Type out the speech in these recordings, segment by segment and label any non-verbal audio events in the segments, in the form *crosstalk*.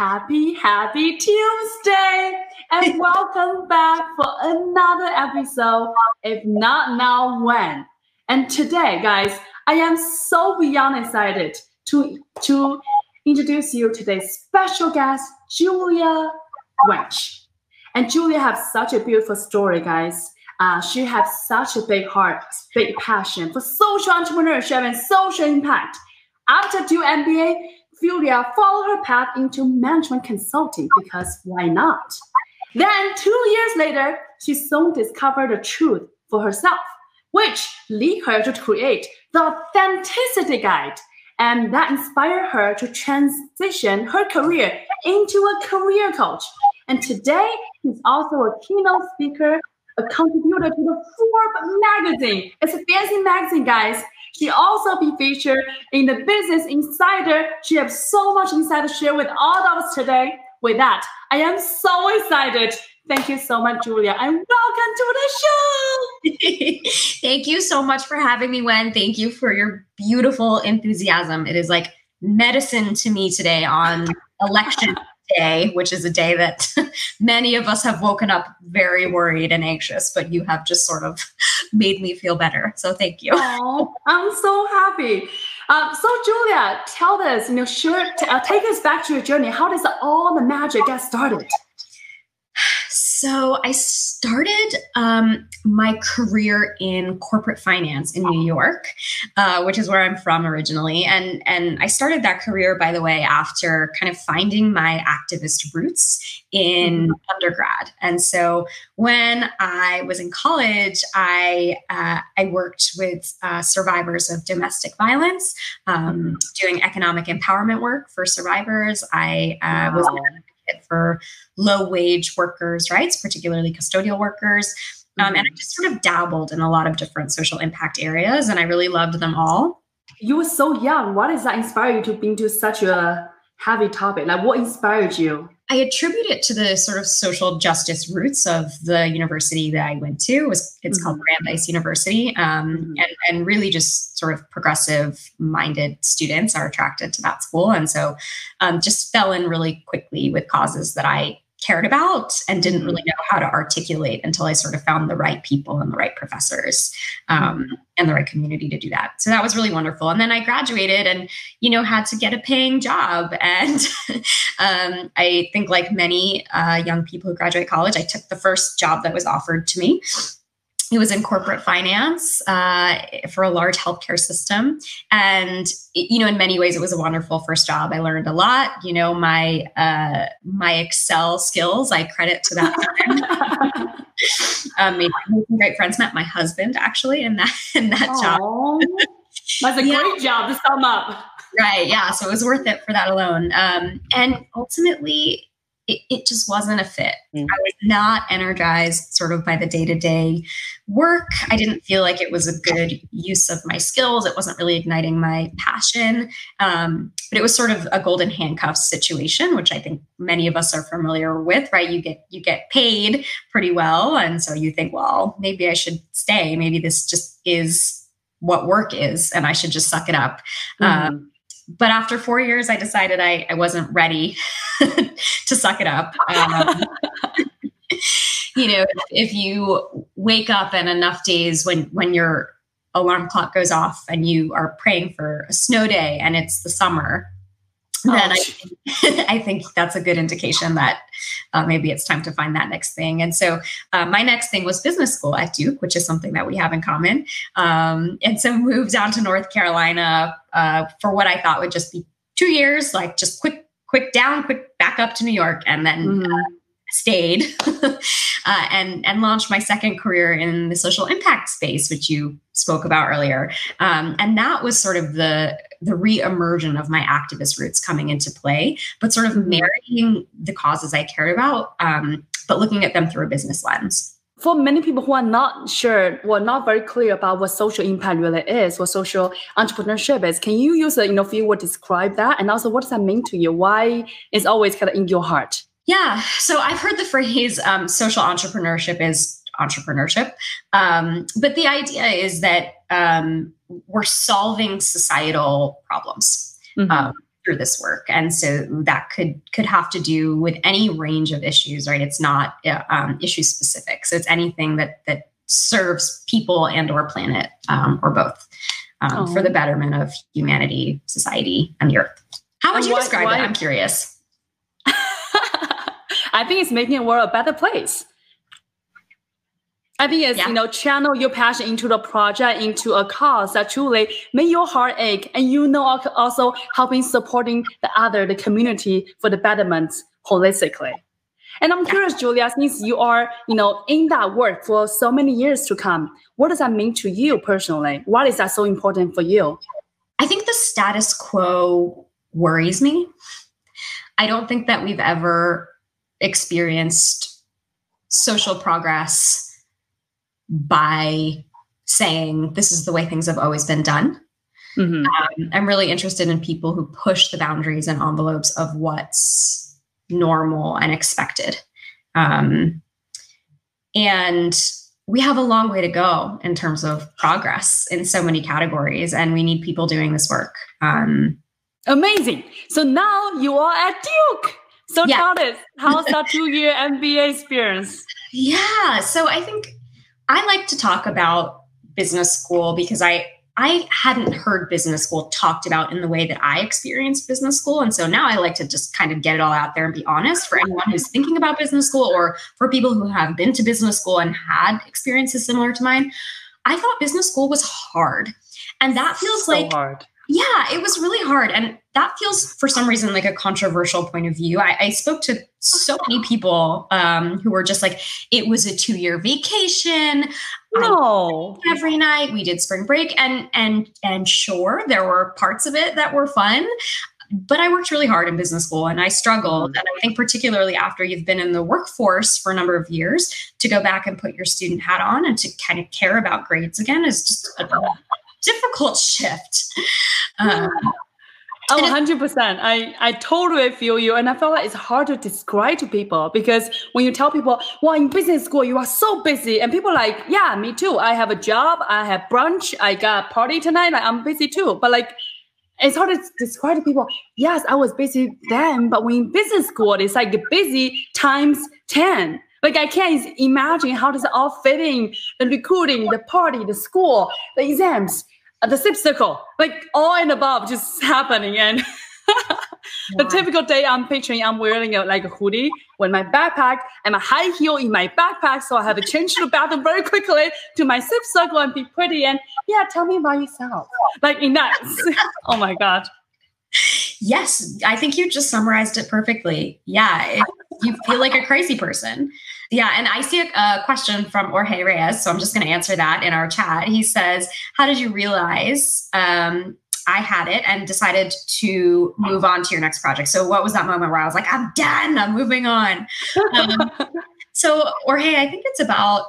Happy, happy Tuesday! And *laughs* welcome back for another episode. If not now, when? And today, guys, I am so beyond excited to, to introduce you today's special guest, Julia Wuench. And Julia has such a beautiful story, guys. Uh, she has such a big heart, big passion for social entrepreneurship and social impact. After doing MBA, Julia followed her path into management consulting because why not? Then, two years later, she soon discovered the truth for herself, which led her to create the Authenticity Guide. And that inspired her to transition her career into a career coach. And today, she's also a keynote speaker, a contributor to the Forbes magazine. It's a fancy magazine, guys. She also be featured in the Business Insider. She has so much insight to share with all of us today. With that, I am so excited. Thank you so much, Julia, and welcome to the show. *laughs* Thank you so much for having me, Wen. Thank you for your beautiful enthusiasm. It is like medicine to me today on election day, which is a day that *laughs* many of us have woken up very worried and anxious, but you have just sort of *laughs* made me feel better. So thank you. Oh, I'm so happy. Um, so Julia, tell us, you know, sure, uh, take us back to your journey. How does all the magic get started? So I started um, my career in corporate finance in New York, uh, which is where I'm from originally, and and I started that career, by the way, after kind of finding my activist roots in mm-hmm. undergrad. And so when I was in college, I uh, I worked with uh, survivors of domestic violence, um, doing economic empowerment work for survivors. I uh, wow. was for low wage workers' rights, particularly custodial workers. Um, and I mm-hmm. just sort of dabbled in a lot of different social impact areas, and I really loved them all. You were so young. What does that inspire you to be into such a heavy topic? Like, what inspired you? I attribute it to the sort of social justice roots of the university that I went to. It was it's mm-hmm. called Brandeis University, um, mm-hmm. and and really just sort of progressive minded students are attracted to that school, and so um, just fell in really quickly with causes that I cared about and didn't really know how to articulate until I sort of found the right people and the right professors um, and the right community to do that. So that was really wonderful. And then I graduated and, you know, had to get a paying job. *laughs* And um, I think, like many uh, young people who graduate college, I took the first job that was offered to me it was in corporate finance uh, for a large healthcare system. And you know in many ways it was a wonderful first job. I learned a lot. You know my uh, my excel skills i credit to that. *laughs* Um, made some great friends. Met my husband actually in that in that Aww. job that's a yeah. great job to sum up. Right. Yeah. So it was worth it for that alone. Um, and ultimately it, it just wasn't a fit. Mm-hmm. I was not energized sort of by the day to day work. I didn't feel like it was a good use of my skills. It wasn't really igniting my passion. Um, but it was sort of a golden handcuffs situation, which I think many of us are familiar with, right? You get you get paid pretty well, and so you think, well, maybe I should stay. Maybe this just is what work is, and I should just suck it up. Mm-hmm. Um, but after four years, I decided I, I wasn't ready *laughs* to suck it up. Um, you know, if you wake up and enough days when when your alarm clock goes off and you are praying for a snow day and it's the summer, then I think, *laughs* I think that's a good indication that uh, maybe it's time to find that next thing. And so uh, my next thing was business school at Duke, which is something that we have in common. Um, and so moved down to North Carolina uh, for what I thought would just be two years, like just quick, quick down, quick back up to New York, and then. Mm-hmm. Stayed *laughs* uh, and and launched my second career in the social impact space, which you spoke about earlier, um, and that was sort of the the re-emersion of my activist roots coming into play, but sort of mm-hmm. marrying the causes I cared about, um, but looking at them through a business lens. For many people who are not sure or not very clear about what social impact really is, what social entrepreneurship is, can you use a you know few words describe that, and also what does that mean to you? Why is always kind of in your heart? Yeah, so I've heard the phrase um, social entrepreneurship is entrepreneurship. Um, but the idea is that um, we're solving societal problems. Mm-hmm. Um, through this work and so that could could have to do with any range of issues right it's not uh, um, issue specific so it's anything that that serves people and or planet um, or both um, oh. for the betterment of humanity society and the earth how would you why, describe why? it i'm curious i think it's making the world a better place I think it's, yeah. you know, channel your passion into the project, into a cause that truly make your heart ache. And you know, also helping supporting the other, the community for the betterment holistically. And I'm curious, Julia, since you are, you know, in that work for so many years to come, what does that mean to you personally? Why is that so important for you? I think the status quo worries me. I don't think that we've ever experienced social progress by saying this is the way things have always been done. Mm-hmm. Um, I'm really interested in people who push the boundaries and envelopes of what's normal and expected. Um, and we have a long way to go in terms of progress in so many categories, and we need people doing this work. Um, Amazing. So now you are at Duke. So yeah. tell us, how's that two year *laughs* MBA experience? Yeah. So I think I like to talk about business school because I I hadn't heard business school talked about in the way that I experienced business school. And so now I like to just kind of get it all out there and be honest for anyone who's thinking about business school or for people who have been to business school and had experiences similar to mine. I thought business school was hard. And that feels so like hard. Yeah, it was really hard. And that feels, for some reason, like a controversial point of view. I, I spoke to so many people um, who were just like, it was a two year vacation. No. Every night we did spring break. And, and, and sure, there were parts of it that were fun. But I worked really hard in business school and I struggled. And I think, particularly after you've been in the workforce for a number of years, to go back and put your student hat on and to kind of care about grades again is just a difficult shift. Um, Oh, 100%. I, I totally feel you. And I feel like it's hard to describe to people because when you tell people, well, in business school, you are so busy. And people like, yeah, me too. I have a job. I have brunch. I got a party tonight. Like, I'm busy too. But like, it's hard to describe to people, yes, I was busy then. But when in business school, it's like busy times 10. Like I can't imagine how does it all fit in the recruiting, the party, the school, the exams Uh, the sip circle, like all and above just *laughs* happening. And *laughs* the typical day I'm picturing, I'm wearing a, like a hoodie with my backpack and a high heel in my backpack. So I have to change to the bathroom very quickly to my sip circle and be pretty. And yeah, tell me about yourself. Like in that. *laughs* oh my God. Yes, I think you just summarized it perfectly. Yeah, it, you feel like a crazy person. Yeah, and I see a, a question from Jorge Reyes, so I'm just going to answer that in our chat. He says, "How did you realize um, I had it and decided to move on to your next project?" So, what was that moment where I was like, "I'm done. I'm moving on." Um, *laughs* so, Jorge, I think it's about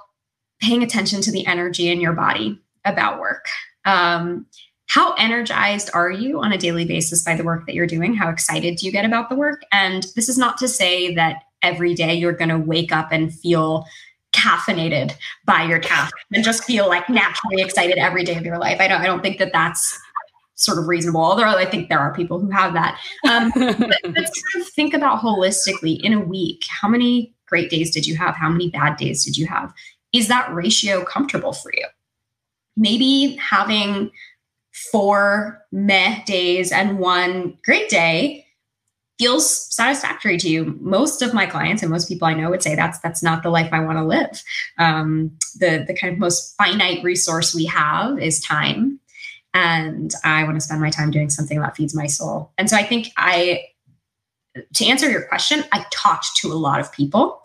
paying attention to the energy in your body about work. Um, how energized are you on a daily basis by the work that you're doing? How excited do you get about the work? And this is not to say that every day you're going to wake up and feel caffeinated by your task and just feel like naturally excited every day of your life. I don't I don't think that that's sort of reasonable, although I think there are people who have that. Um, but, *laughs* but sort of think about holistically in a week, how many great days did you have? How many bad days did you have? Is that ratio comfortable for you? Maybe having four meh days and one great day feels satisfactory to you. Most of my clients and most people I know would say that's that's not the life I want to live. Um, the the kind of most finite resource we have is time, and I want to spend my time doing something that feeds my soul. And so I think I, to answer your question, I talked to a lot of people.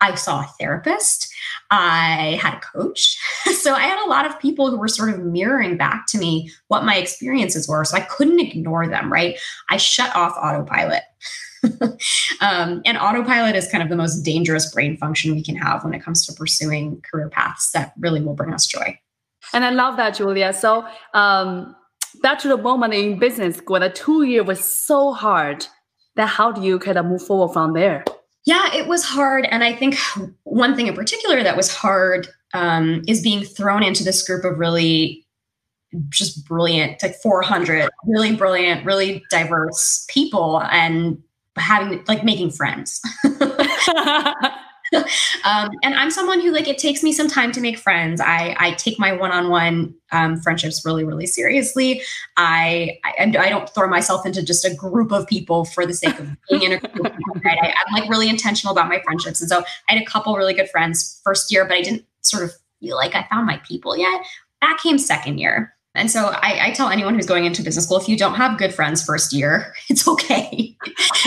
I saw a therapist. I had a coach. *laughs* So I had a lot of people who were sort of mirroring back to me what my experiences were. So I couldn't ignore them, right? I shut off autopilot. *laughs* um, and autopilot is kind of the most dangerous brain function we can have when it comes to pursuing career paths that really will bring us joy. And I love that, Julia. So um, back to the moment in business school, the two year was so hard. Then how do you kind of move forward from there? Yeah, it was hard. And I think one thing in particular that was hard um, is being thrown into this group of really just brilliant, like 400 really brilliant, really diverse people and having like making friends. *laughs* *laughs* *laughs* um, and I'm someone who like it takes me some time to make friends. I I take my one-on-one um, friendships really really seriously. I, I I don't throw myself into just a group of people for the sake of *laughs* being in a group. Right? I, I'm like really intentional about my friendships, and so I had a couple really good friends first year, but I didn't sort of feel like I found my people yet. That came second year. And so I, I, tell anyone who's going into business school, if you don't have good friends first year, *laughs* it's okay.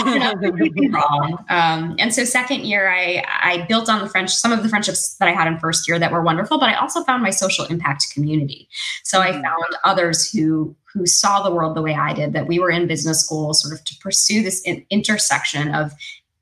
*laughs* wrong. Um, and so second year, I, I built on the French, some of the friendships that I had in first year that were wonderful, but I also found my social impact community. So I mm. found others who who saw the world the way I did, that we were in business school sort of to pursue this in, intersection of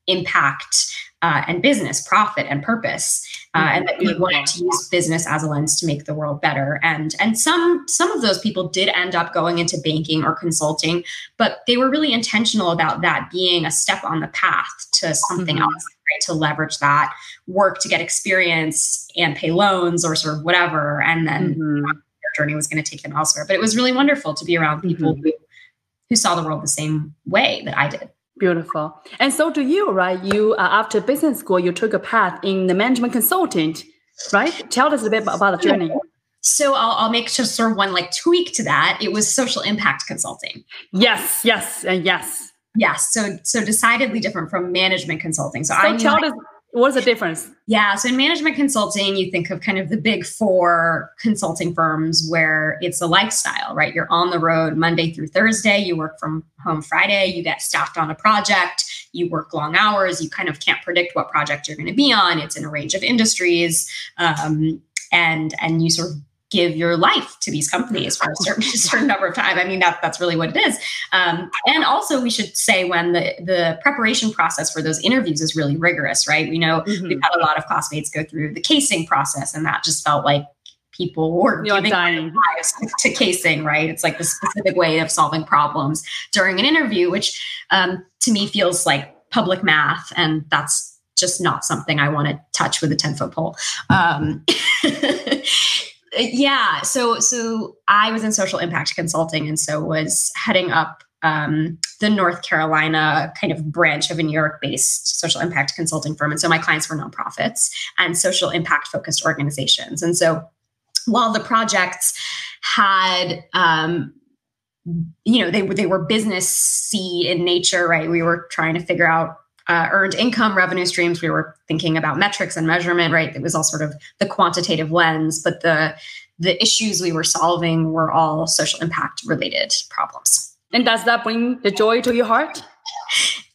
impact uh, and business, profit and purpose, uh, and that we wanted to use business as a lens to make the world better. And and some some of those people did end up going into banking or consulting, but they were really intentional about that being a step on the path to something mm-hmm. else. Right, to leverage that work to get experience and pay loans or sort of whatever, and then mm-hmm. their journey was going to take them elsewhere. But it was really wonderful to be around people mm-hmm. who who saw the world the same way that I did. Beautiful. And so do you, right? You uh, after business school, you took a path in the management consultant, right? Tell us a bit about the journey. So I'll, I'll make just sort of one like tweak to that. It was social impact consulting. Yes, yes, and yes. Yes. So so decidedly different from management consulting. So, so I tell us What's the difference? Yeah. So in management consulting, you think of kind of the big four consulting firms where it's a lifestyle, right? You're on the road Monday through Thursday. You work from home Friday. You get staffed on a project. You work long hours. You kind of can't predict what project you're going to be on. It's in a range of industries. Um, and and you sort of give your life to these companies for a certain, *laughs* certain number of time. I mean, that, that's really what it is. Um, and also, we should say when the, the preparation process for those interviews is really rigorous, right? We know mm-hmm. we've had a lot of classmates go through the casing process, and that just felt like people were You're dying *laughs* to casing, right? It's like the specific way of solving problems during an interview, which um, to me feels like public math, and that's just not something I want to touch with a 10 foot pole. Um, *laughs* yeah so so i was in social impact consulting and so was heading up um, the north carolina kind of branch of a new york based social impact consulting firm. And so my clients were nonprofits and social impact focused organizations. And so while the projects had um, you know they were they were business in nature right? We were trying to figure out uh, earned income revenue streams. We were thinking about metrics and measurement, right? It was all sort of the quantitative lens, but the the issues we were solving were all social impact related problems. And does that bring the joy to your heart?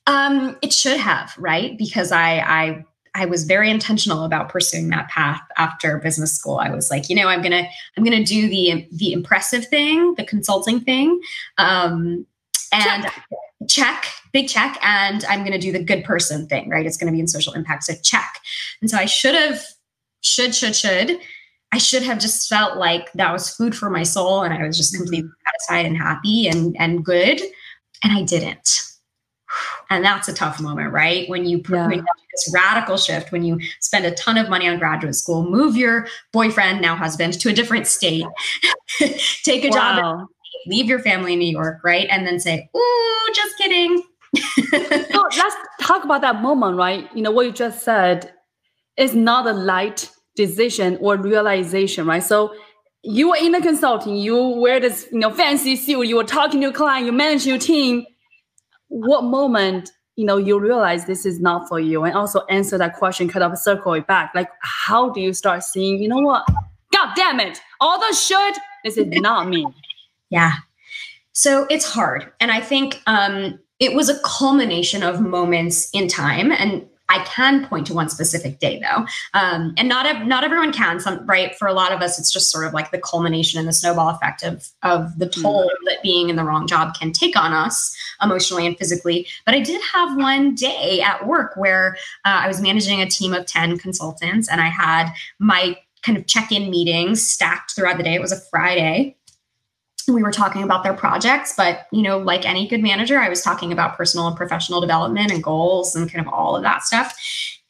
Um, it should have, right? Because I I I was very intentional about pursuing that path after business school. I was like, you know, I'm gonna I'm gonna do the the impressive thing, the consulting thing, um, and check. check big check and i'm going to do the good person thing right it's going to be in social impact so check and so i should have should should should i should have just felt like that was food for my soul and i was just completely mm-hmm. satisfied and happy and and good and i didn't and that's a tough moment right when you yeah. this radical shift when you spend a ton of money on graduate school move your boyfriend now husband to a different state *laughs* take a wow. job leave your family in new york right and then say ooh just kidding so let's talk about that moment, right? You know, what you just said is not a light decision or realization, right? So you were in the consulting, you wear this, you know, fancy suit, you were talking to a client, you manage your team. What moment, you know, you realize this is not for you? And also answer that question, kind of circle it back. Like, how do you start seeing, you know what? God damn it, all the should, this is not me. *laughs* Yeah. So it's hard. And I think um, it was a culmination of moments in time and I can point to one specific day though, um, and not not everyone can. Some right for a lot of us, it's just sort of like the culmination and the snowball effect of of the toll mm. that being in the wrong job can take on us emotionally and physically. But I did have one day at work where uh, I was managing a team of ten consultants, and I had my kind of check in meetings stacked throughout the day. It was a Friday, we were talking about their projects but you know like any good manager i was talking about personal and professional development and goals and kind of all of that stuff.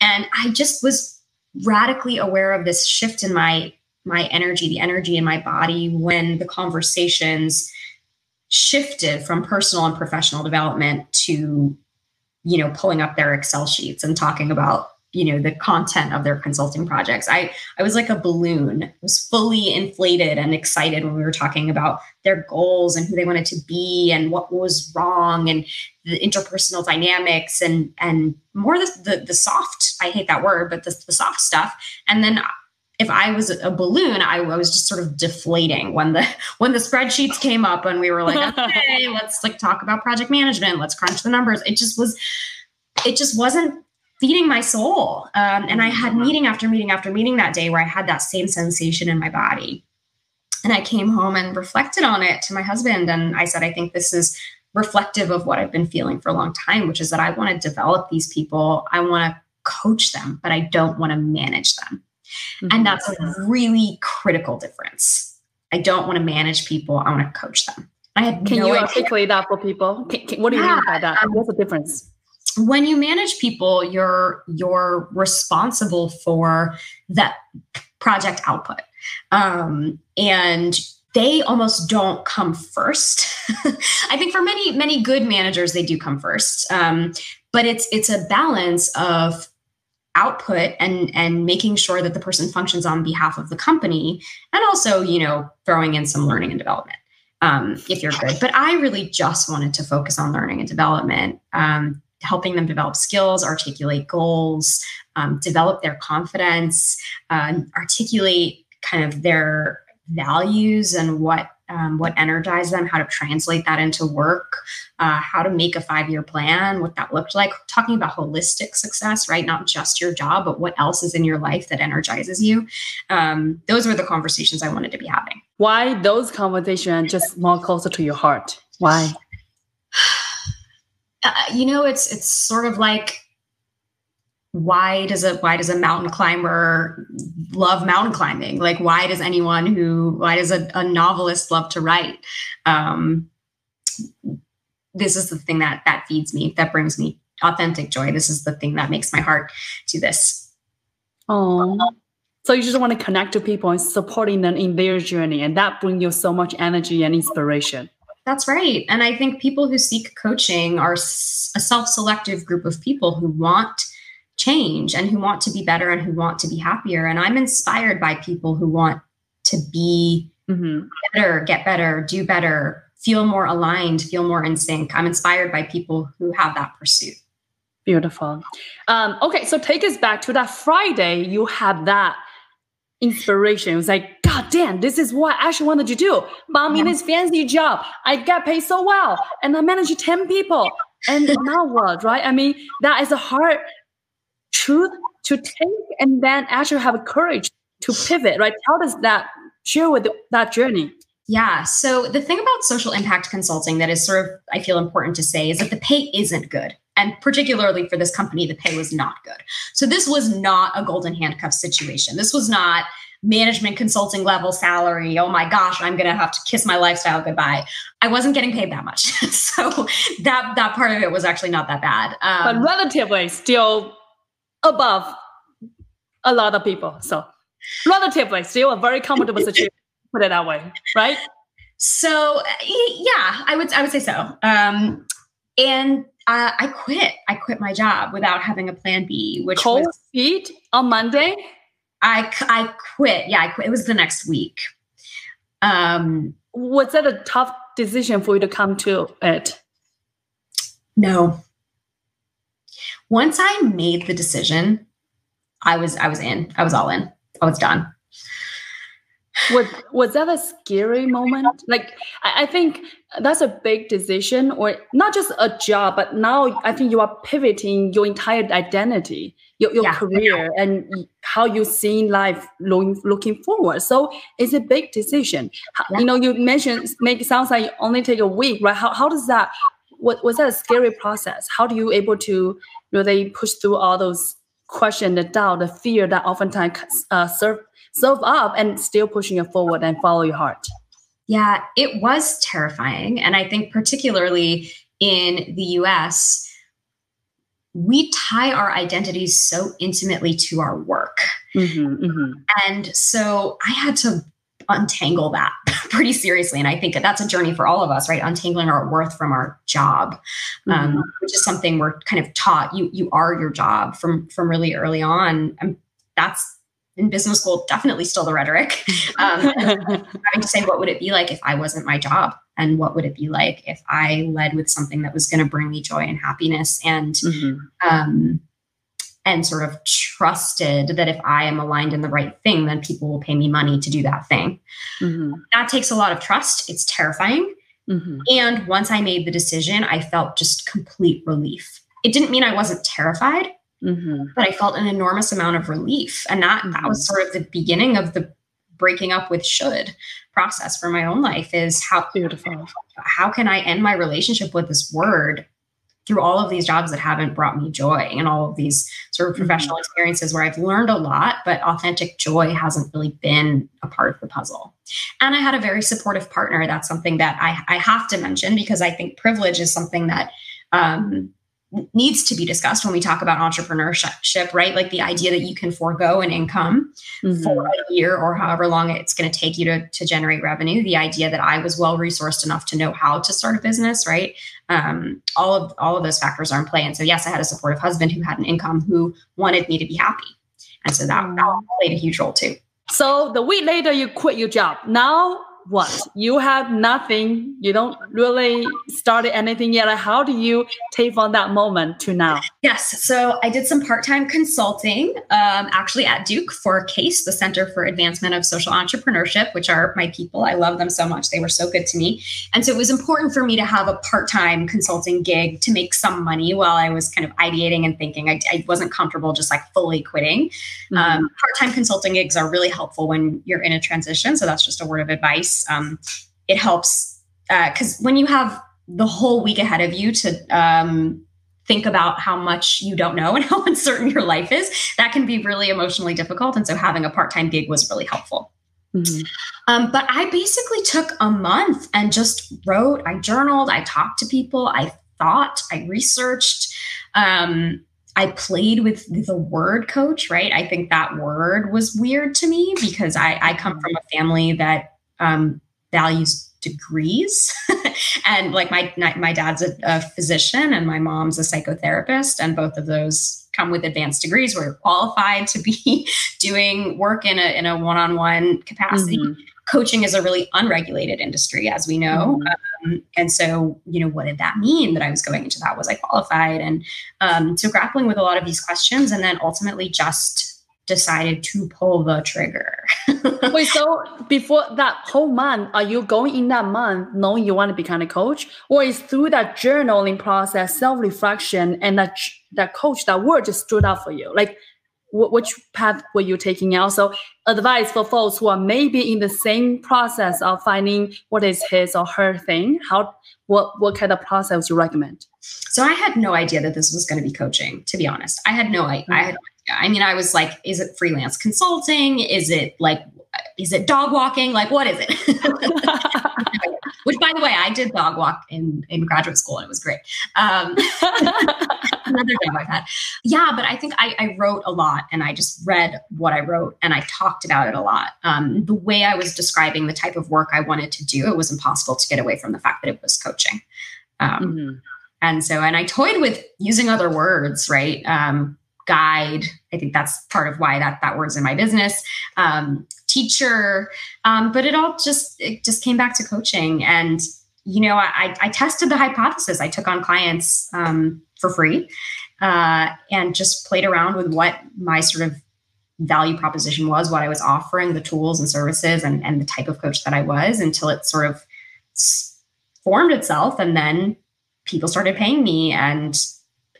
And i just was radically aware of this shift in my my energy, the energy in my body when the conversations shifted from personal and professional development to, you know, pulling up their Excel sheets and talking about you know the content of their consulting projects. I i was like a balloon. I was fully inflated and excited when we were talking about their goals and who they wanted to be and what was wrong and the interpersonal dynamics and and more the the, the soft i hate that word but the, the soft stuff. And then if I was a balloon, I, was just sort of deflating when the *laughs* when the spreadsheets came up and we were like, *laughs* okay, let's like talk about project management, let's crunch the numbers. It just was, it just wasn't feeding my soul. Um, and I had mm-hmm. meeting after meeting after meeting that day where I had that same sensation in my body. And I came home and reflected on it to my husband. And I said, I think this is reflective of what I've been feeling for a long time, which is that I want to develop these people. I want to coach them, but I don't want to manage them. Mm-hmm. And that's a really critical difference. I don't want to manage people. I want to coach them. I had Can no you idea. articulate that for people? Can, can, what do you yeah, mean by that? Um, What's the difference? When you manage people you're you're responsible for that project output. Um, and they almost don't come first. *laughs* I think for many many good managers they do come first. Um, but it's it's a balance of output and and making sure that the person functions on behalf of the company and also you know throwing in some learning and development um, if you're good. But i really just wanted to focus on learning and development um, helping them develop skills, articulate goals, um, develop their confidence, uh, articulate kind of their values and what um, what energized them, how to translate that into work, uh, how to make a five year plan, what that looked like. Talking about holistic success, right? Not just your job, but what else is in your life that energizes you. Um, those were the conversations I wanted to be having. Why those conversations just more closer to your heart? Why? Uh, you know, it's it's sort of like why does a why does a mountain climber love mountain climbing? Like why does anyone who why does a, a novelist love to write? Um, this is the thing that that feeds me, that brings me authentic joy. This is the thing that makes my heart do this. Oh. So you just want to connect to people and supporting them in their journey, and that brings you so much energy and inspiration. That's right. And I think people who seek coaching are a self selective group of people who want change and who want to be better and who want to be happier. And I'm inspired by people who want to be mm-hmm. better, get better, do better, feel more aligned, feel more in sync. I'm inspired by people who have that pursuit. Beautiful. Um, okay, so take us back to that Friday. You had that inspiration. It was like, God damn, this is what I actually wanted to do. But I'm in this fancy job. I get paid so well. And I manage 10 people. And *laughs* now what, right? I mean, that is a hard truth to take and then actually have a courage to pivot, right? How does that share with that journey? Yeah. So the thing about social impact consulting that is sort of, I feel important to say is that the pay isn't good. And particularly for this company, the pay was not good. So this was not a golden handcuff situation. This was not management consulting level salary. Oh my gosh, I'm going to have to kiss my lifestyle goodbye. I wasn't getting paid that much. *laughs* so that that part of it was actually not that bad. Um, but relatively still above a lot of people. So relatively still a very comfortable *laughs* situation. Put it that way, right? So yeah, I would I would say so. Um, and uh, I quit. I quit my job without having a plan B, which cold was feet on Monday. I I quit. Yeah, I quit. It was the next week. Um, was that a tough decision for you to come to it? No. Once I made the decision, I was I was in. I was all in. I was done was was that a scary moment? Like I, I, think that's a big decision or not just a job but now i think you are pivoting your entire identity your, your yeah. career and how you see life looking, looking forward. So it's a big decision. Yeah. you know you mentioned make it sounds like you only take a week right? How, how does that what was that a scary process? How do you able to really push through all those questions the doubt the fear that oftentimes uh, serve self up and still pushing it forward and follow your heart. Yeah, it was terrifying. And I think, particularly in the US, we tie our identities so intimately to our work. Mm-hmm, mm-hmm. And so I had to untangle that *laughs* pretty seriously. And I think that's a journey for all of us, right? Untangling our worth from our job, um, mm-hmm. which is something we're kind of taught. You you are your job from from really early on. And that's in business school definitely still the rhetoric. *laughs* Um, having to say, what would it be like if I wasn't my job? And what would it be like if I led with something that was going to bring me joy and happiness and mm-hmm. um, and sort of trusted that if I am aligned in the right thing, then people will pay me money to do that thing. Mm-hmm. That takes a lot of trust. It's terrifying. Mm-hmm. And once I made the decision, I felt just complete relief. It didn't mean I wasn't terrified, mm-hmm. but I felt an enormous amount of relief. And that, that was mm-hmm. sort of the beginning of the breaking up with should process for my own life is how beautiful how can i end my relationship with this word through all of these jobs that haven't brought me joy and all of these sort of mm-hmm. professional experiences where I've learned a lot, but authentic joy hasn't really been a part of the puzzle. And I had a very supportive partner. That's something that I, I have to mention because I think privilege is something that um, needs to be discussed when we talk about entrepreneurship, right? Like the idea that you can forego an income mm-hmm. for a year or however long it's going to take you to, to generate revenue. The idea that I was well resourced enough to know how to start a business, right? Um, all of all of those factors are in play. And so, yes, I had a supportive husband who had an income who wanted me to be happy, and so that, that mm. played a huge role too. So the week later, you quit your job. Now what? You have nothing. You don't really started anything yet. How do you take from that moment to now? Yes. So i did some part-time consulting um, actually at duke for case the center for advancement of social entrepreneurship which are my people. I love them so much. They were so good to me. And so it was important for me to have a part-time consulting gig to make some money while i was kind of ideating and thinking. I, I wasn't comfortable just like fully quitting. Mm-hmm. um, part-time consulting gigs are really helpful when you're in a transition. So that's just a word of advice um, it helps because uh, when you have the whole week ahead of you to um, think about how much you don't know *laughs* and how uncertain your life is, that can be really emotionally difficult. And so having a part time gig was really helpful. Mm-hmm. Um, but I basically took a month and just wrote, I journaled, I talked to people, I thought, I researched. Um, I played with the word coach, right? I think that word was weird to me because I, I come from a family that um, values degrees. *laughs* And like my my dad's a, a, physician and my mom's a psychotherapist and both of those come with advanced degrees. We're qualified to be *laughs* doing work in a in a one-on-one capacity. Mm-hmm. coaching is a really unregulated industry as we know. Mm-hmm. um, and so you know what did that mean that i was going into that? Was i qualified? And um, so grappling with a lot of these questions and then ultimately just decided to pull the trigger. *laughs* Wait, so before that whole month, are you going in that month knowing you want to become a coach, or is through that journaling process, self reflection, and that that coach, that word just stood out for you? Like, which path were you taking? Also, advice for folks who are maybe in the same process of finding what is his or her thing. How what what kind of process you recommend? So I had no idea that this was going to be coaching. To be honest, I had no I, I had mm. I mean, I was like, is it freelance consulting? Is it like, is it dog walking? Like, what is it? *laughs* Which, by the way, I did dog walk in in graduate school, and it was great. Um, *laughs* another job I've had. Yeah, but I think I, I, wrote a lot, and I just read what I wrote, and I talked about it a lot. Um, the way I was describing the type of work I wanted to do, it was impossible to get away from the fact that it was coaching. Um, mm-hmm. And so, and I toyed with using other words, right? Um, guide. I think that's part of why that that word's in my business. Um, teacher, um, but it all just it just came back to coaching. And you know, I, I tested the hypothesis. I took on clients um, for free uh, and just played around with what my sort of value proposition was, what I was offering, the tools and services, and and the type of coach that I was until it sort of formed itself, and then people started paying me and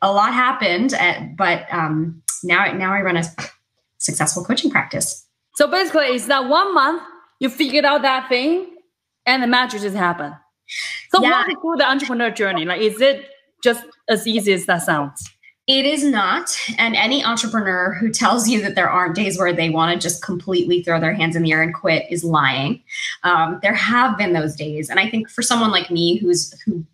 a lot happened, at, eh, but um, now now I run a successful coaching practice. So basically, it's that one month you figured out that thing, and the magic just happened. So yeah. walk through the entrepreneur journey. Like, is it just as easy as that sounds? It is not. And any entrepreneur who tells you that there aren't days where they want to just completely throw their hands in the air and quit is lying. Um, there have been those days, and I think for someone like me who's who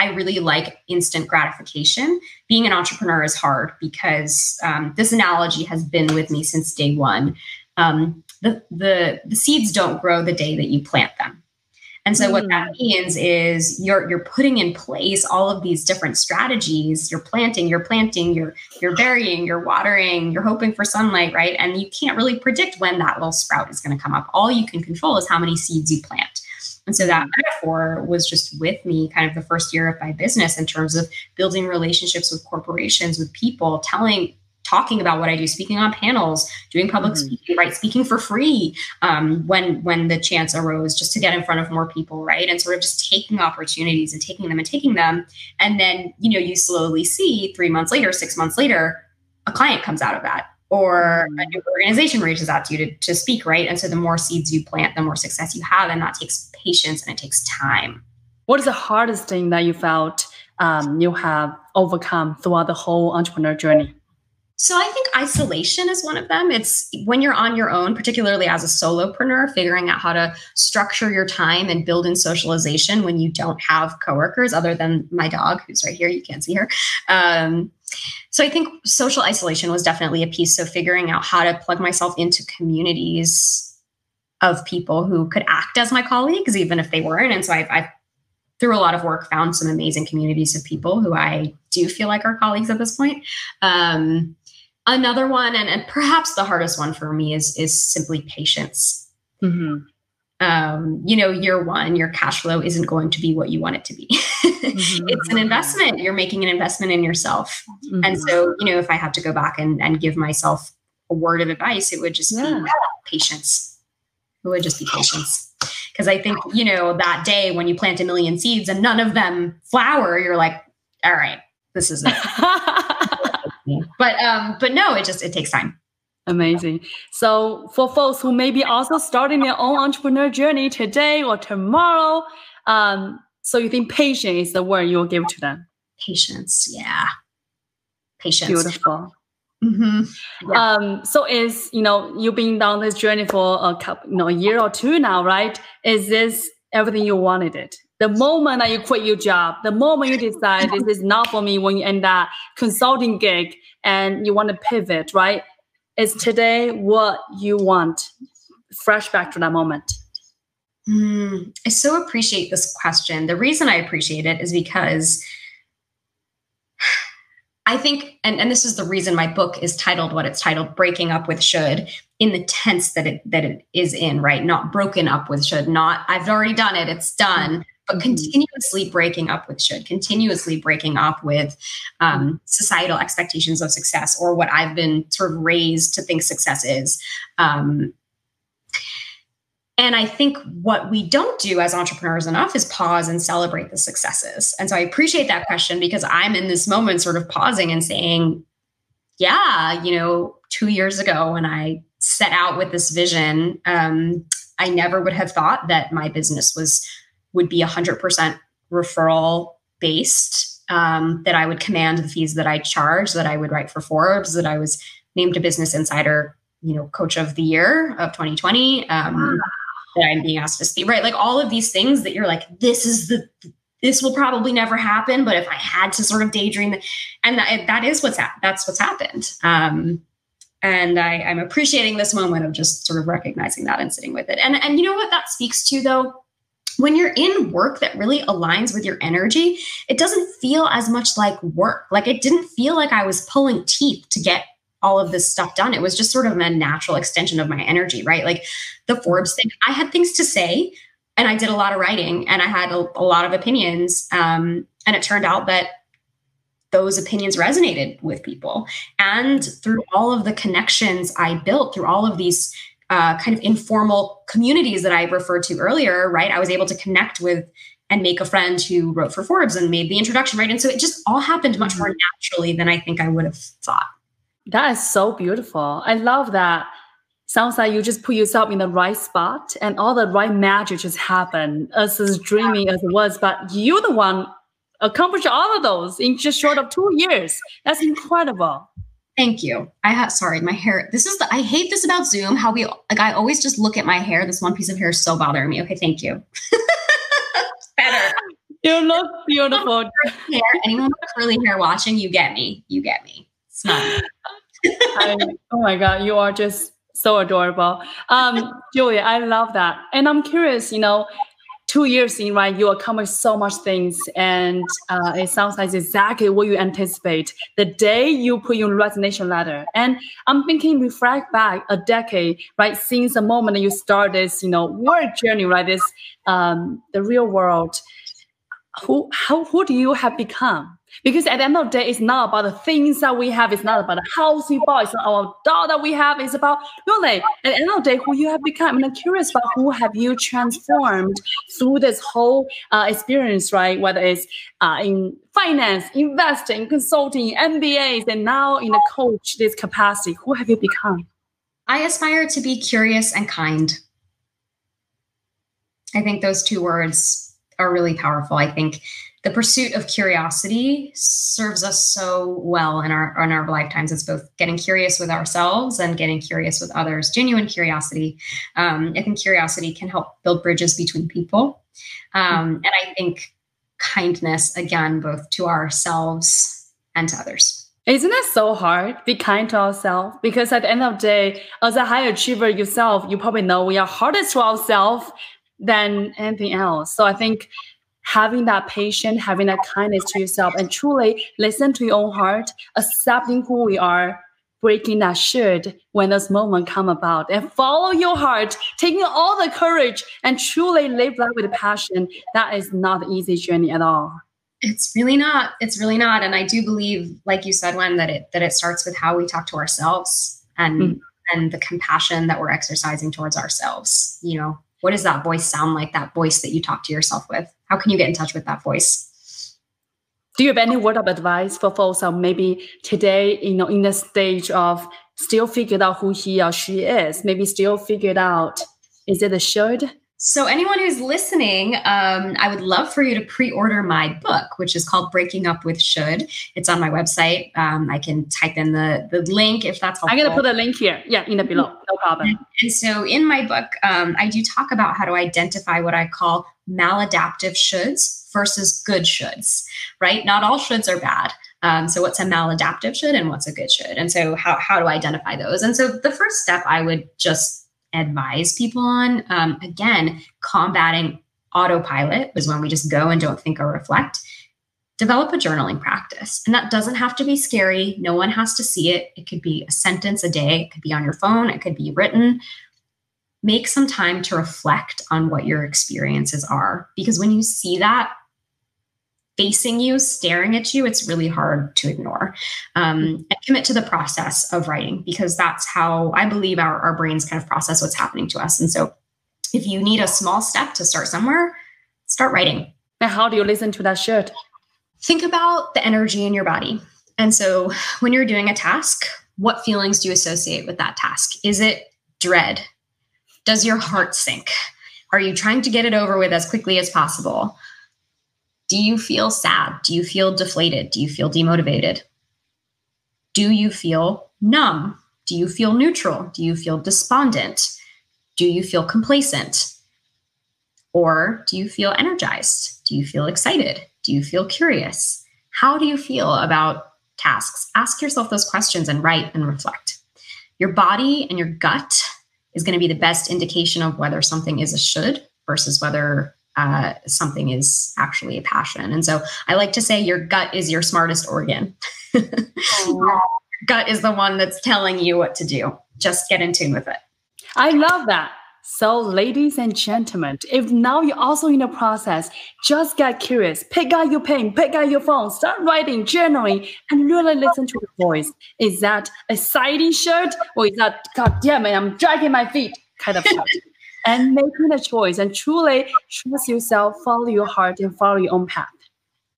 I really like instant gratification. Being an entrepreneur is hard because um, this analogy has been with me since day one. Um, the, the, the seeds don't grow the day that you plant them. And so mm. what that mm. means is you're you're putting in place all of these different strategies. You're planting, you're planting, you're you're burying, you're watering, you're hoping for sunlight, right? And you can't really predict when that little sprout is going to come up. All you can control is how many seeds you plant. And so that metaphor was just with me kind of the first year of my business in terms of building relationships with corporations, with people, telling talking about what I do, speaking on panels, doing public mm-hmm. speaking, right? Speaking for free um, when when the chance arose, just to get in front of more people, right? And sort of just taking opportunities and taking them and taking them, and then you know you slowly see three months later, six months later, a client comes out of that, or mm-hmm. a new organization reaches out to you to, to speak, right? And so the more seeds you plant, the more success you have, and that takes patience and it takes time. What is the hardest thing that you felt um, you have overcome throughout the whole entrepreneur journey? So I think isolation is one of them. It's when you're on your own, particularly as a solopreneur, figuring out how to structure your time and build in socialization when you don't have coworkers other than my dog, who's right here. You can't see her. Um, so I think social isolation was definitely a piece. So figuring out how to plug myself into communities of people who could act as my colleagues, even if they weren't. And so I've, I've through a lot of work found some amazing communities of people who I do feel like are colleagues at this point. Um, another one and, and perhaps the hardest one for me is is simply patience mm-hmm. um, you know year one your cash flow isn't going to be what you want it to be mm-hmm. *laughs* it's an investment you're making an investment in yourself mm-hmm. and so you know if i had to go back and, and give myself a word of advice it would just yeah. be patience it would just be patience because i think you know that day when you plant a million seeds and none of them flower you're like all right this is it *laughs* but um, but no, it just it takes time. Amazing. So for folks who may be also starting their own entrepreneur journey today or tomorrow, um, so you think patience is the word you will give to them? Patience, yeah. Patience. Beautiful. Mm-hmm. Yeah. Um, so is you know you've been down this journey for a couple, you know, a year or two now, right? Is this everything you wanted it? The moment that you quit your job, the moment you decide this is not for me when you end that consulting gig and you want to pivot, right? Is today what you want? Fresh back to that moment. Mm, I so appreciate this question. The reason I appreciate it is because I think, and, and this is the reason my book is titled what it's titled, Breaking Up with Should, in the tense that it that it is in, right? Not broken up with should, not I've already done it, it's done but mm-hmm. continuously breaking up with should, continuously breaking up with um, societal expectations of success or what I've been sort of raised to think success is. Um, and I think what we don't do as entrepreneurs enough is pause and celebrate the successes. And so I appreciate that question because I'm in this moment sort of pausing and saying, yeah, you know, two years ago when I set out with this vision, um, I never would have thought that my business was would be 100% referral based, um, that I would command the fees that I charge, that I would write for Forbes, that I was named a Business Insider, you know, Coach of the Year of 2020. Um, that I'm being asked to speak, right? Like all of these things that you're like, this is the, this will probably never happen. But if I had to sort of daydream, and that, that is what's ha- that's what's happened. Um, and I, I'm appreciating this moment of just sort of recognizing that and sitting with it. And and you know what that speaks to though when you're in work that really aligns with your energy, it doesn't feel as much like work. Like it didn't feel like I was pulling teeth to get all of this stuff done. It was just sort of a natural extension of my energy, right? Like the Forbes thing, I had things to say and I did a lot of writing and I had a, a lot of opinions. Um, and it turned out that those opinions resonated with people. And through all of the connections I built, through all of these uh, kind of informal communities that I referred to earlier, right? I was able to connect with and make a friend who wrote for Forbes and made the introduction, right? And so it just all happened much more mm-hmm. naturally than I think I would have thought. That is so beautiful. I love that. Sounds like you just put yourself in the right spot and all the right magic just happened as as dreaming as it was. But you're the one accomplished all of those in just short of two years. That's incredible. Thank you. I have sorry, my hair. This is the I hate this about Zoom. How we like I always just look at my hair. This one piece of hair is so bothering me. Okay, thank you. *laughs* Better. You look beautiful. hair, anyone with curly hair watching, you get me. You get me. Smile. *laughs* I, oh my god, you are just so adorable. Um, Julia, I love that. And I'm curious, you know, two years in, right, you accomplished so much things, and uh, it sounds like exactly what you anticipate the day you put your resignation letter. And I'm thinking, reflect back a decade, right, since the moment you start this, you know, work journey, right, this um, the real world. Who, how, who do you have become? Because at the end of the day, it's not about the things that we have. It's not about the house we bought. It's not our dog that we have. It's about really at the end of the day who you have become. And I'm curious about who have you transformed through this whole uh, experience, right? Whether it's uh, in finance, investing, consulting, MBAs, and now in the coach this capacity. Who have you become? I aspire to be curious and kind. I think those two words are really powerful. I think the pursuit of curiosity serves us so well in our in our lifetimes. It's both getting curious with ourselves and getting curious with others. Genuine curiosity. Um, I think curiosity can help build bridges between people, um, and I think kindness again, both to ourselves and to others. Isn't that so hard? Be kind to ourselves because at the end of the day, as a high achiever yourself, you probably know we are hardest to ourselves than anything else. So I think having that patience, having that kindness to yourself, and truly listen to your own heart, accepting who we are, breaking that should when those moments come about, and follow your heart, taking all the courage, and truly live life with passion. That is not an easy journey at all. It's really not. It's really not. And I do believe, like you said, when that it that it starts with how we talk to ourselves and mm. and the compassion that we're exercising towards ourselves. You know, what does that voice sound like? That voice that you talk to yourself with? How can you get in touch with that voice? Do you have any word of advice for folks who maybe today, you know, in the stage of still figured out who he or she is, maybe still figured out is it a should so, anyone who's listening, um, I would love for you to pre order my book, which is called Breaking Up with Should. It's on my website. Um, I can type in the, the link if that's helpful. I'm going to put a link here. Yeah, in the below. No problem. And so, in my book, um, I do talk about how to identify what I call maladaptive shoulds versus good shoulds, right? Not all shoulds are bad. Um, so what's a maladaptive should and what's a good should? And so how, how do I identify those? And so the first step I would just advise people on. Um, again, combating autopilot is when we just go and don't think or reflect. Develop a journaling practice. And that doesn't have to be scary. No one has to see it. It could be a sentence a day, it could be on your phone, it could be written. Make some time to reflect on what your experiences are. Because when you see that, facing you, staring at you, it's really hard to ignore. Um, and commit to the process of writing because that's how I believe our, our brains kind of process what's happening to us. And so if you need a small step to start somewhere, start writing. And how do you listen to that should? Think about the energy in your body. And so when you're doing a task, what feelings do you associate with that task? Is it dread? Does your heart sink? Are you trying to get it over with as quickly as possible? Do you feel sad? Do you feel deflated? Do you feel demotivated? Do you feel numb? Do you feel neutral? Do you feel despondent? Do you feel complacent? Or do you feel energized? Do you feel excited? Do you feel curious? How do you feel about tasks? Ask yourself those questions and write and reflect. Your body and your gut is going to be the best indication of whether something is a should versus whether uh, something is actually a passion. And so I like to say your gut is your smartest organ. *laughs* gut is the one that's telling you what to do. Just get in tune with it. I love that. So, ladies and gentlemen, if now you're also in the process, just get curious. Pick out your pen, pick out your phone, start writing, journaling, and really listen to your voice. Is that a exciting shirt or is that, God damn it, I'm dragging my feet kind of shirt? *laughs* and making a choice and truly trust yourself, follow your heart, and follow your own path.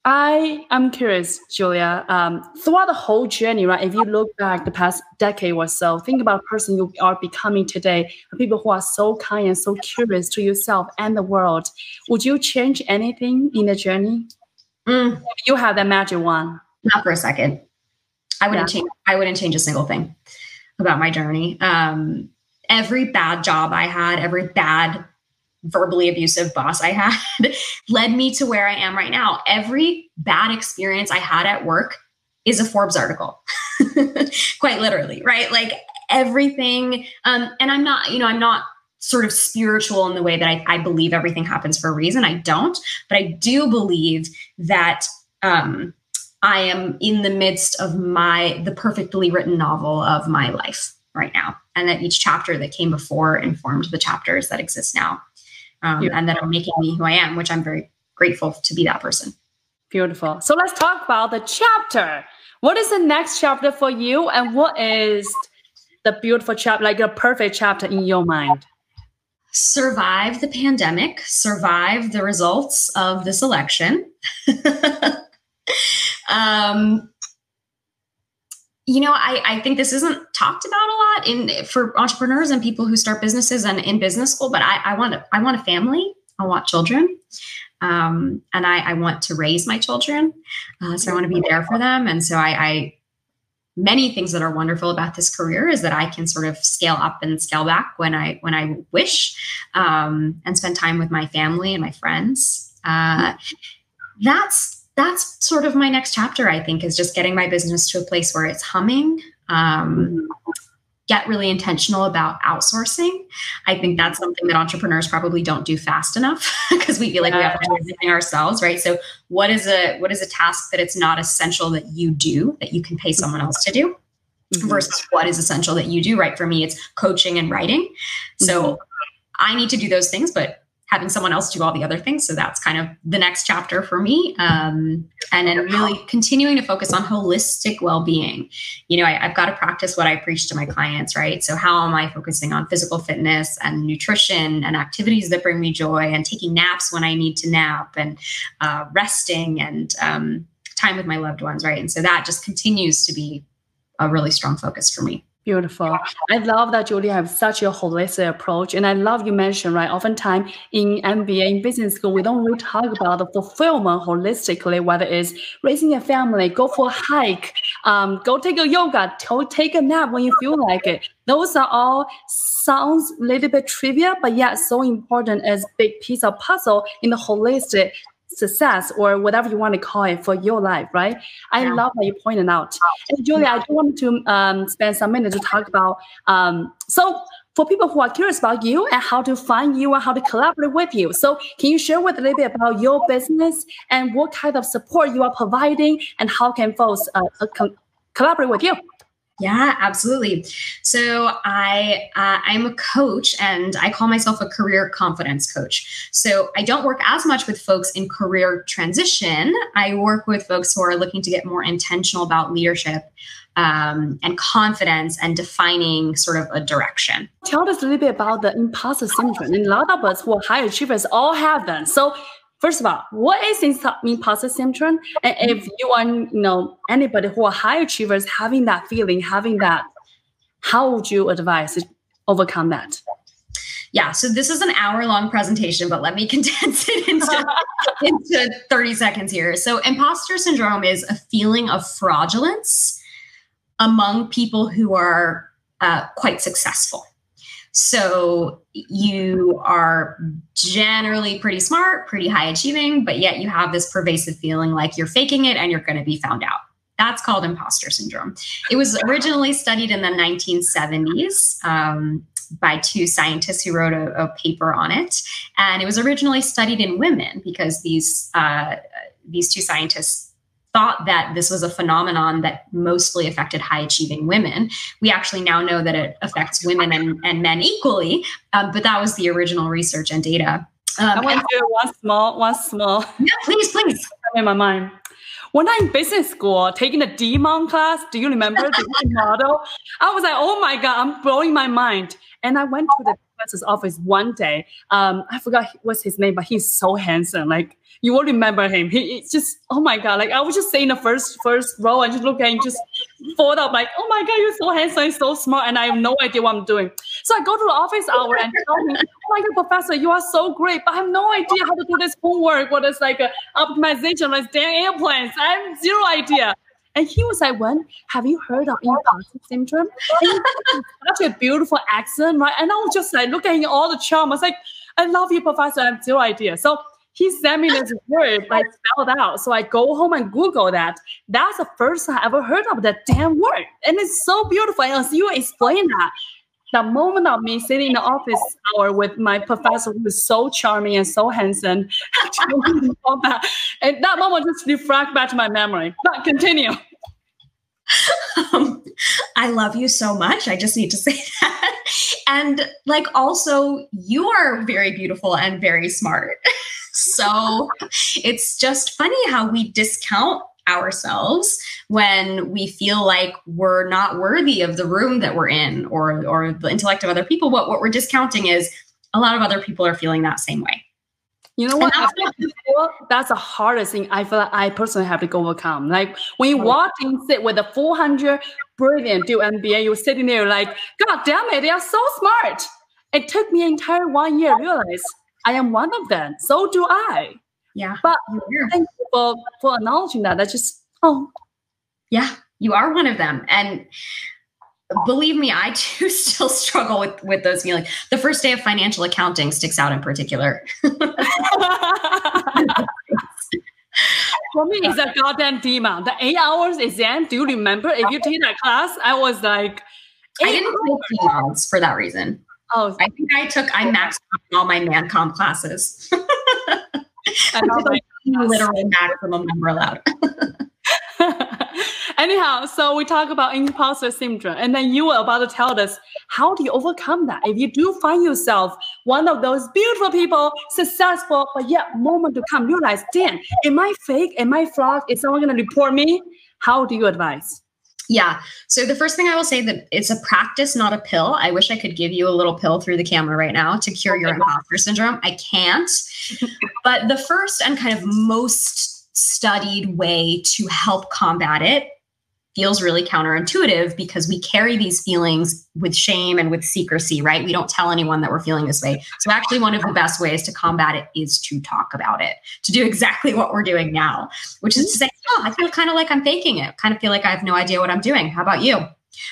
I am curious, Julia. Um, throughout the whole journey, right? If you look back the past decade or so, think about the person you are becoming today. People who are so kind and so curious to yourself and the world. Would you change anything in the journey? Mm. You have that magic one. Not for a second. I wouldn't yeah. change. I wouldn't change a single thing about my journey. Um, every bad job I had, every bad verbally abusive boss I had *laughs* led me to where I am right now. Every bad experience I had at work is a Forbes article, *laughs* quite literally, right? Like everything. Um, and I'm not, you know, I'm not sort of spiritual in the way that I, I believe everything happens for a reason. I don't, but I do believe that um, I am in the midst of my the perfectly written novel of my life right now, and that each chapter that came before informed the chapters that exist now, um, and that are making me who I am, which I'm very grateful to be that person. Beautiful. So let's talk about the chapter. What is the next chapter for you, and what is the beautiful chapter, like a perfect chapter in your mind? Survive the pandemic, survive the results of this election. *laughs* Um, you know, I, I think this isn't talked about a lot in for entrepreneurs and people who start businesses and in business school. But I, I want I want a family. I want children, um, and I, I want to raise my children. Uh, so I want to be there for them. And so I, I many things that are wonderful about this career is that I can sort of scale up and scale back when I when I wish, um, and spend time with my family and my friends. Uh, that's that's sort of my next chapter, I think, is just getting my business to a place where it's humming. Um, get really intentional about outsourcing. I think that's something that entrepreneurs probably don't do fast enough *laughs* because we feel like we have to do everything ourselves, right? So what is a what is a task that it's not essential that you do that you can pay someone else to do? Mm-hmm. Versus what is essential that you do, right? For me, it's coaching and writing. So mm-hmm. I need to do those things, but having someone else do all the other things. So that's kind of the next chapter for me. Um, and then really continuing to focus on holistic well being. You know, I, have got to practice what I preach to my clients, right? So, how am I focusing on physical fitness and nutrition and activities that bring me joy and taking naps when I need to nap and uh, resting and um, time with my loved ones, right? And so that just continues to be a really strong focus for me. Beautiful. I love that Julie have such a holistic approach. And I love you mentioned, right? Oftentimes in MBA, in business school, we don't really talk about the fulfillment holistically, whether it's raising a family, go for a hike, um, go take a yoga, take a nap when you feel like it. Those are all sounds a little bit trivial, but yet so important as big piece of puzzle in the holistic success or whatever you want to call it for your life, right? I yeah. love that you pointed out. And Julia, I do want to um, spend some minutes to talk about. Um, so, for people who are curious about you and how to find you and how to collaborate with you, so can you share with a little bit about your business and what kind of support you are providing and how can folks uh, uh collaborate with you? Yeah, absolutely. So I uh, I'm a coach, and I call myself a career confidence coach. So I don't work as much with folks in career transition. I work with folks who are looking to get more intentional about leadership um, and confidence and defining sort of a direction. Tell us a little bit about the imposter syndrome. And a lot of us who are high achievers all have them. So First of all, what is imposter syndrome? And if you are, you know, anybody who are high achievers having that feeling, having that, how would you advise to overcome that? Yeah, so this is an hour long presentation, but let me *laughs* condense it into, *laughs* into 30 seconds here. So, imposter syndrome is a feeling of fraudulence among people who are uh, quite successful. So you are generally pretty smart, pretty high achieving, but yet you have this pervasive feeling like you're faking it and you're going to be found out. That's called imposter syndrome. It was originally studied in the 1970s um, by two scientists who wrote a, a, paper on it, and it was originally studied in women because these uh, these two scientists thought that this was a phenomenon that mostly affected high achieving women. We actually now know that it affects women and, and men equally, um, but that was the original research and data. Um, I want to do one small, one small. Yeah, please, please. *laughs* In my mind. When I'm in business school, taking the DMON class, do you remember the *laughs* model? I was like, oh my God, I'm blowing my mind. And I went to the *laughs* professor's office one day. Um, I forgot what's his name, but he's so handsome. Like you will remember him. He it's just oh my god, like I was just saying the first first row and just look at him, just fall up like oh my god, you're so handsome, so smart, and I have no idea what I'm doing. So I go to the office hour and tell him, oh my god, professor, you are so great, but I have no idea how to do this homework. What is like optimization, like damn airplanes. I have zero idea. And he was like, "When have you heard of imposter syndrome?" Such a beautiful accent, right? And I was just like looking at all the charm. I was like, I love you, professor. I have zero idea. So he sent me this word like spelled out. So I go home and Google that. That's the first I ever heard of that damn word. And it's so beautiful. And as you explain that, the moment of me sitting in the office hour with my professor who is so charming and so handsome, *laughs* and that moment just reflect back to my memory. But continue. Um, I love you so much. I just need to say *laughs* that. And like, also, you are very beautiful and very smart. *laughs* so it's just funny how we discount ourselves when we feel like we're not worthy of the room that we're in or or the intellect of other people what what we're discounting is a lot of other people are feeling that same way you know what? That's the hardest thing I feel like I personally have to overcome. Like when you walk in, sit with the 400 brilliant do MBA, you're sitting there like, God damn it, they are so smart. It took me an entire one year to realize I am one of them. So do I. Yeah. But thank you for, for acknowledging that. That's just, oh. Yeah, you are one of them. And believe me, I *laughs* too still struggle with, with those feelings. The first day of financial accounting sticks out in particular. For me, it's a goddamn demon. The eight hours exam, do you remember? If you take that class, I was like, I didn't take demons for that reason. Oh, I think I took I maxed all my ManCom classes. Literal maximum number allowed. *laughs* Anyhow, so we talk about imposter syndrome, and then you were about to tell us how do you overcome that? If you do find yourself one of those beautiful people, successful, but yet moment to come, realize, damn, am I fake? Am I fraud? Is someone going to report me? How do you advise? Yeah. So the first thing I will say that it's a practice, not a pill. I wish I could give you a little pill through the camera right now to cure your imposter syndrome. I can't. *laughs* but the first and kind of most studied way to help combat it feels really counterintuitive because we carry these feelings with shame and with secrecy, right? We don't tell anyone that we're feeling this way. So, actually, one of the best ways to combat it is to talk about it, to do *laughs* exactly what we're doing now, which is to say, Oh, I feel kind of like I'm faking it, kind of feel like I have no idea what I'm doing. How about you?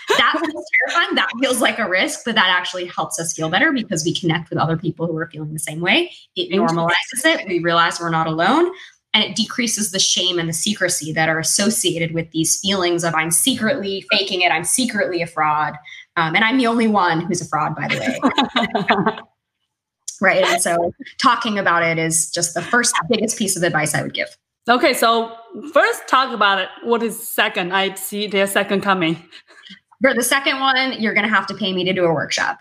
That feels terrifying. That feels like a risk, but that actually helps us feel better because we connect with other people who are feeling the same way. It normalizes it. We realize we're not alone and it decreases the shame and the secrecy that are associated with these feelings of I'm secretly faking it, I'm secretly a fraud, um, and I'm the only one who's a fraud, by the way. *laughs* right, and so talking about it is just the first biggest piece of advice I would give. Okay, so first talk about it. What is second? I see there's second coming. For the second one, you're going to have to pay me to do a workshop.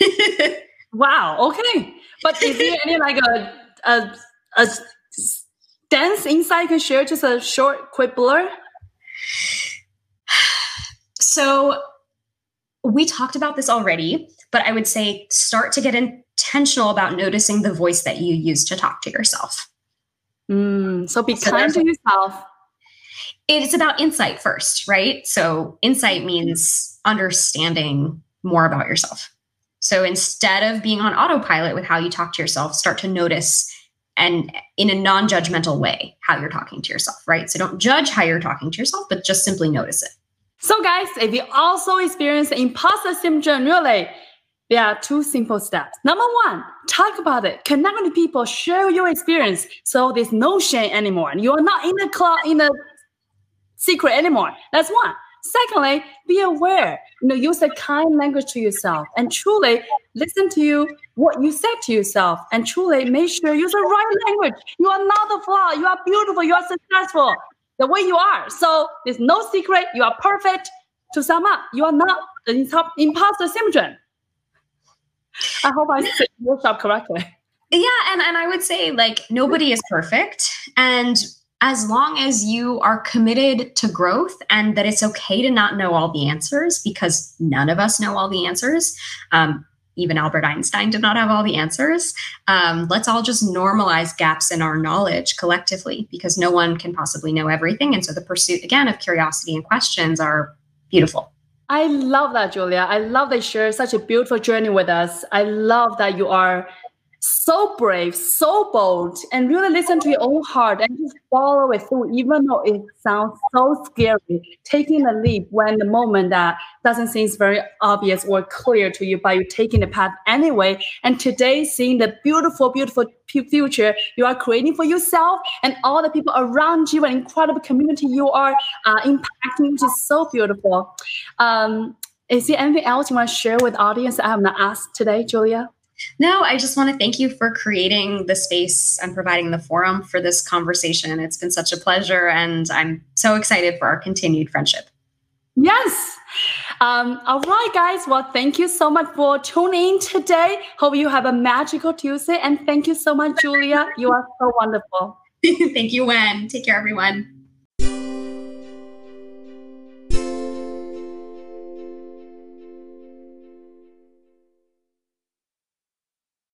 *laughs* wow. Okay, but is there any like a a, a insight you can share? Just a short, quick blur. So we talked about this already, but I would say start to get intentional about noticing the voice that you use to talk to yourself. Mm, so be so kind to yourself. It's about insight first, right? So insight means understanding more about yourself. So instead of being on autopilot with how you talk to yourself, start to notice and in a non judgmental way how you're talking to yourself, right? So don't judge how you're talking to yourself, but just simply notice it. So, guys, if you also experience imposter syndrome, really, there are two simple steps. Number one, talk about it. Connect with people, share your experience. So there's no shame anymore. You are not in the club in the secret anymore. That's one. Secondly, be aware. You know, use a kind language to yourself and truly listen to you what you said to yourself and truly make sure you use the right language. You are not a flaw. You are beautiful. You are successful the way you are. So there's no secret. You are perfect. To sum up, you are not the imposter syndrome. I hope I said your workshop correctly. Yeah, and, and I would say like nobody is perfect. And as long as you are committed to growth and that it's okay to not know all the answers because none of us know all the answers. Um, even Albert Einstein did not have all the answers. Um, let's all just normalize gaps in our knowledge collectively because no one can possibly know everything. And so the pursuit, again, of curiosity and questions are beautiful. I love that, Julia. I love that you share such a beautiful journey with us. I love that you are so brave, so bold, and really listen to your own heart and just follow it through, even though it sounds so scary. Taking a leap when the moment that doesn't seem very obvious or clear to you, but you're taking the path anyway. And today, seeing the beautiful, beautiful future you are creating for yourself and all the people around you, an incredible community you are uh, impacting, which is so beautiful. Um, is there anything else you want to share with the audience that I have not asked today, Julia? No, I just want to thank you for creating the space and providing the forum for this conversation. It's been such a pleasure, and I'm so excited for our continued friendship. Yes. Um, all right, guys. Well, thank you so much for tuning in today. Hope you have a magical Tuesday. And thank you so much, Julia. You are so wonderful. *laughs* thank you, Wen. Take care, everyone.